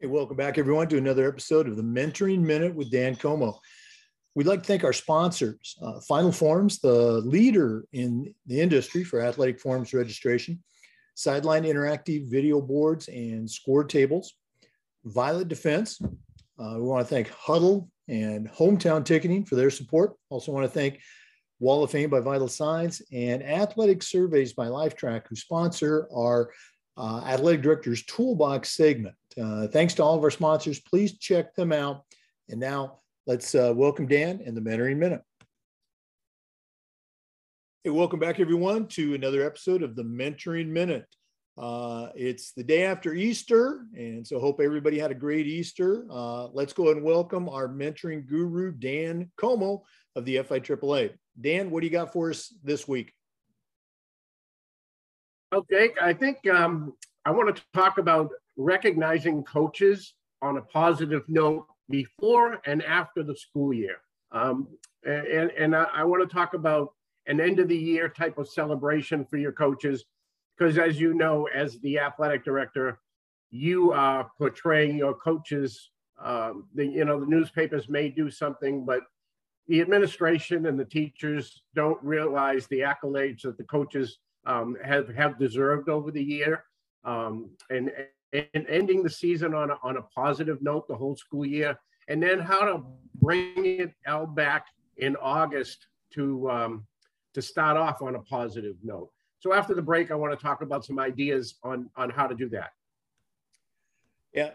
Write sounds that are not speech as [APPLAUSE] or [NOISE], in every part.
Hey, welcome back, everyone, to another episode of the Mentoring Minute with Dan Comeau. We'd like to thank our sponsors, uh, Final Forms, the leader in the industry for athletic forms registration, Sideline Interactive video boards and score tables, Violet Defense. Uh, we want to thank Hudl and Hometown Ticketing for their support. Also want to thank Wall of Fame by Vital Signs and Athletic Surveys by Lifetrack, who sponsor our uh, Athletic Directors Toolbox segment. Uh, thanks to all of our sponsors. Please check them out. And now let's uh, welcome Dan and the Mentoring Minute. Hey, welcome back, everyone, to another episode of the Mentoring Minute. Uh, it's the day after Easter, and so hope everybody had a great Easter. Uh, let's go and welcome our mentoring guru, Dan Comeau of the FIAAA. Dan, what do you got for us this week? Okay, I think um, I want to talk about recognizing coaches on a positive note before and after the school year. Um, and and I, I want to talk about an end of the year type of celebration for your coaches, because as you know, as the athletic director, you are portraying your coaches. Um, the you know the newspapers may do something, but the administration and the teachers don't realize the accolades that the coaches um, have have deserved over the year. Um, and and ending the season on a, on a positive note the whole school year, and then how to bring it all back in August to um, to start off on a positive note. So after the break, I want to talk about some ideas on on how to do that. Yeah,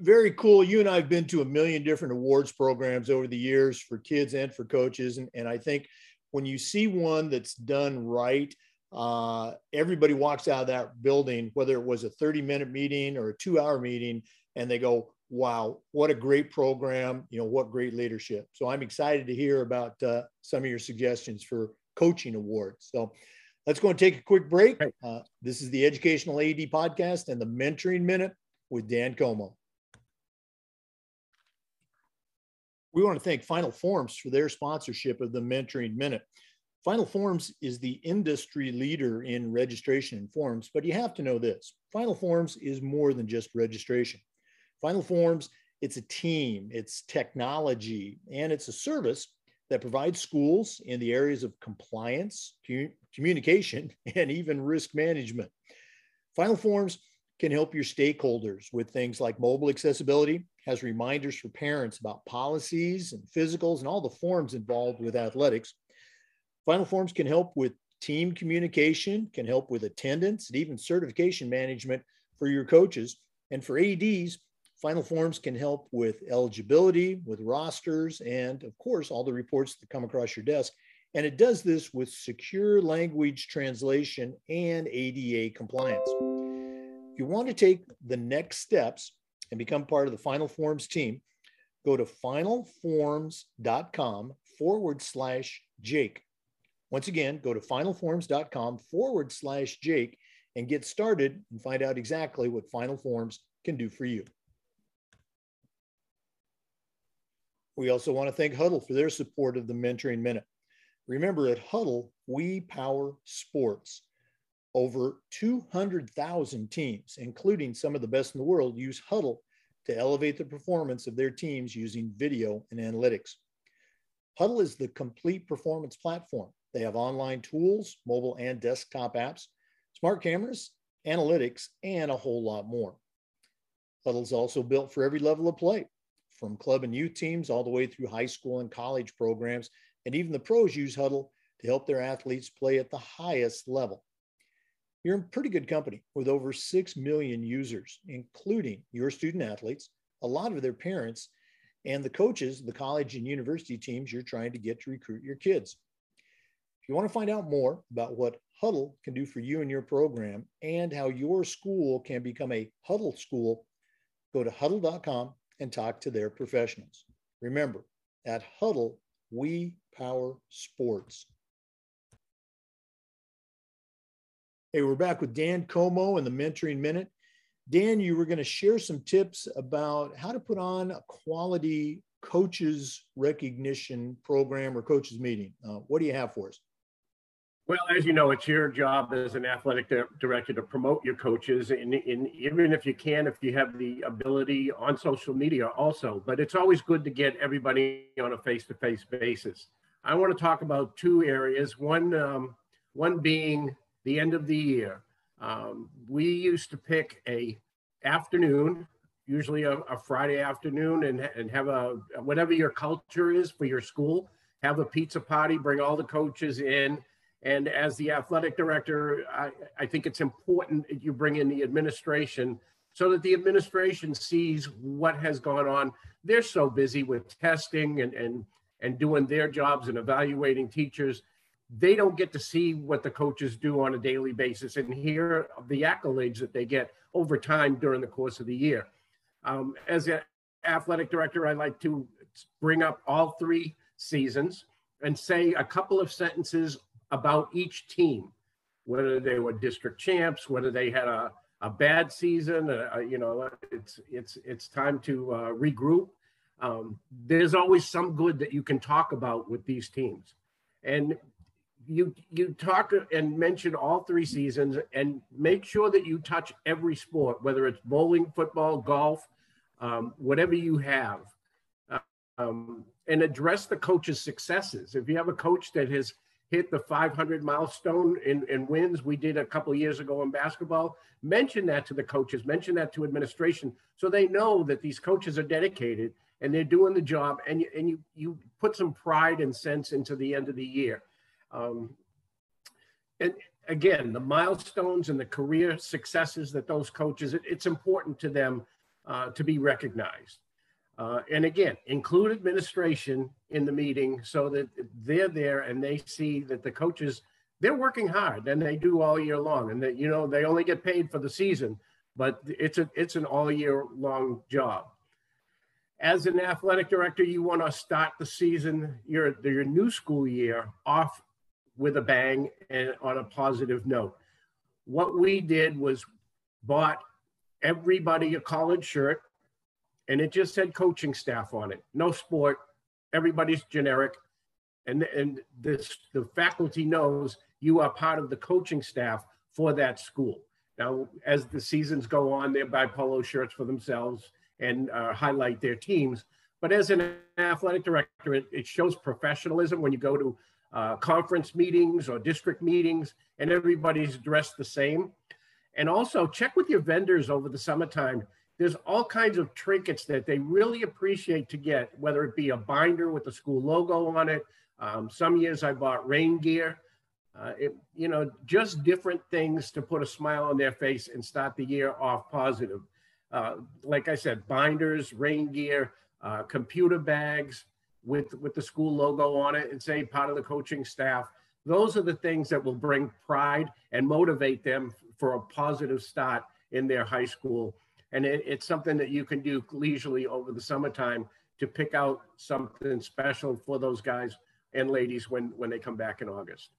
very cool. You and I have been to a million different awards programs over the years for kids and for coaches, and, and I think when you see one that's done right, uh, everybody walks out of that building, whether it was a 30 minute meeting or a two hour meeting, and they go, wow, what a great program, you know, what great leadership. So I'm excited to hear about uh, some of your suggestions for coaching awards. So let's go and take a quick break. Uh, this is the Educational AD Podcast and the Mentoring Minute with Dan Comeau. We want to thank Final Forms for their sponsorship of the Mentoring Minute. Final Forms is the industry leader in registration and forms, but you have to know this. Final Forms is more than just registration. Final Forms, it's a team, it's technology, and it's a service that provides schools in the areas of compliance, communication, [LAUGHS] and even risk management. Final Forms can help your stakeholders with things like mobile accessibility, has reminders for parents about policies and physicals and all the forms involved with athletics Final Forms can help with team communication, can help with attendance, and even certification management for your coaches. And for ADs, Final Forms can help with eligibility, with rosters, and of course, all the reports that come across your desk. And it does this with secure language translation and ADA compliance. If you want to take the next steps and become part of the Final Forms team, go to finalforms.com forward slash Jake. Once again, go to finalforms.com forward slash Jake and get started and find out exactly what Final Forms can do for you. We also want to thank Hudl for their support of the Mentoring Minute. Remember, at Hudl, we power sports. Over 200,000 teams, including some of the best in the world, use Hudl to elevate the performance of their teams using video and analytics. Hudl is the complete performance platform they have online tools, mobile and desktop apps, smart cameras, analytics, and a whole lot more. Hudl's also built for every level of play, from club and youth teams all the way through high school and college programs, and even the pros use Hudl to help their athletes play at the highest level. You're in pretty good company with over 6 million users, including your student athletes, a lot of their parents, and the coaches, the college and university teams you're trying to get to recruit your kids. If you want to find out more about what Hudl can do for you and your program and how your school can become a Hudl school, go to hudl.com and talk to their professionals. Remember, at Hudl, we power sports. Hey, we're back with Dan Comeau and the Mentoring Minute. Dan, you were going to share some tips about how to put on a quality coaches recognition program or coaches meeting. Uh, what do you have for us? Well, as you know, it's your job as an athletic director to promote your coaches, and, and, even if you can, if you have the ability on social media also. But it's always good to get everybody on a face-to-face basis. I want to talk about two areas. One, um, one being the end of the year. Um, we used to pick a afternoon, usually a, a Friday afternoon, and, and have a whatever your culture is for your school. Have a pizza party, bring all the coaches in and as the athletic director, I, I think it's important that you bring in the administration so that the administration sees what has gone on. They're so busy with testing and, and, and doing their jobs and evaluating teachers. They don't get to see what the coaches do on a daily basis and hear the accolades that they get over time during the course of the year. Um, as an athletic director, I like to bring up all three seasons and say a couple of sentences about each team, whether they were district champs, whether they had a, a bad season. Uh, you know, it's it's it's time to uh, regroup. Um, there's always some good that you can talk about with these teams, and you you talk and mention all three seasons, and make sure that you touch every sport, whether it's bowling, football, golf, um, whatever you have. Um, and address the coach's successes. If you have a coach that has hit the 500 milestone in, in wins. We did a couple years ago in basketball. Mention that to the coaches mention that to administration so they know that these coaches are dedicated and they're doing the job and you, and you you put some pride and sense into the end of the year. Um, and again the milestones and the career successes that those coaches it, it's important to them uh, to be recognized uh, and again, include administration in the meeting so that they're there and they see that the coaches, they're working hard and they do all year long. And that, you know, they only get paid for the season, but it's a, it's an all year long job. As an athletic director, you want to start the season, your, your new school year off with a bang and on a positive note. What we did was bought everybody a college shirt and it just said coaching staff on it. No sport, everybody's generic. And, and this the faculty knows you are part of the coaching staff for that school. Now, as the seasons go on, they buy polo shirts for themselves and uh, highlight their teams. But as an athletic director, it, it shows professionalism when you go to uh, conference meetings or district meetings and everybody's dressed the same. And also check with your vendors over the summertime there's all kinds of trinkets that they really appreciate to get, whether it be a binder with the school logo on it. Um, some years I bought rain gear. Uh, it, you know, just different things to put a smile on their face and start the year off positive. Uh, like I said, binders, rain gear, uh, computer bags with with the school logo on it, and say part of the coaching staff. Those are the things that will bring pride and motivate them for a positive start in their high school and it, it's something that you can do leisurely over the summertime to pick out something special for those guys and ladies when when they come back in August.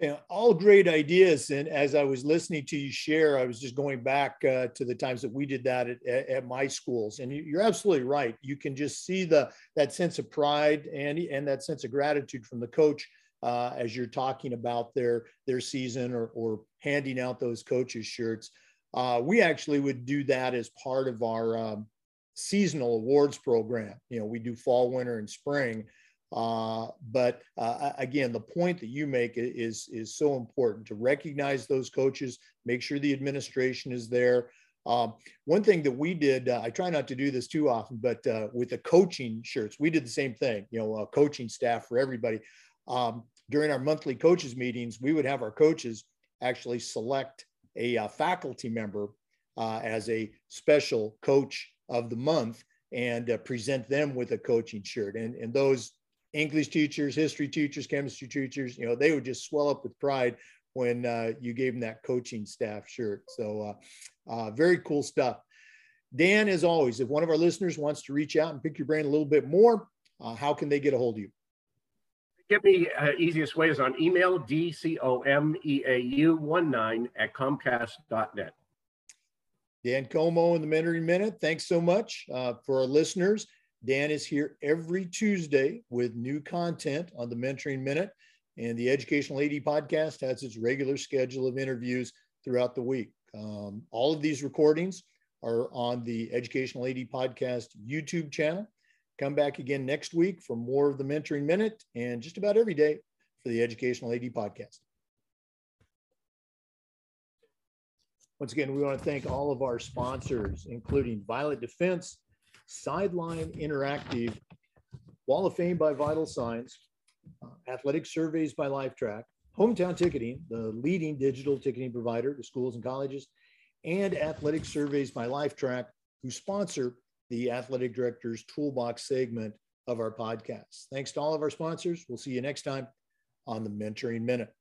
Yeah, all great ideas. And as I was listening to you share, I was just going back uh, to the times that we did that at, at, my schools. And you're absolutely right. You can just see the that sense of pride and and that sense of gratitude from the coach uh, as you're talking about their their season or or handing out those coaches shirts. Uh, we actually would do that as part of our um, seasonal awards program. You know, we do fall, winter, and spring. Uh, but uh, again, the point that you make is is so important to recognize those coaches, make sure the administration is there. Um, one thing that we did, uh, I try not to do this too often, but uh, with the coaching shirts, we did the same thing. You know, coaching staff for everybody. Um, during our monthly coaches meetings, we would have our coaches actually select a uh, faculty member uh, as a special coach of the month and uh, present them with a coaching shirt. And, and those English teachers, history teachers, chemistry teachers, you know, they would just swell up with pride when uh, you gave them that coaching staff shirt. So uh, uh, very cool stuff. Dan, as always, if one of our listeners wants to reach out and pick your brain a little bit more, how can they get a hold of you? Get me uh, easiest way is on email, dcomeau19 at comcast.net. Dan Comeau in the Mentoring Minute. Thanks so much uh, for our listeners. Dan is here every Tuesday with new content on the Mentoring Minute. And the Educational AD podcast has its regular schedule of interviews throughout the week. Um, all of these recordings are on the Educational AD podcast YouTube channel. Come back again next week for more of the Mentoring Minute and just about every day for the Educational AD podcast. Once again, we want to thank all of our sponsors, including Violet Defense, Sideline Interactive, Wall of Fame by Vital Signs, uh, Athletic Surveys by Lifetrack, Hometown Ticketing, the leading digital ticketing provider to schools and colleges, and Athletic Surveys by Lifetrack, who sponsor the Athletic Director's Toolbox segment of our podcast. Thanks to all of our sponsors. We'll see you next time on the Mentoring Minute.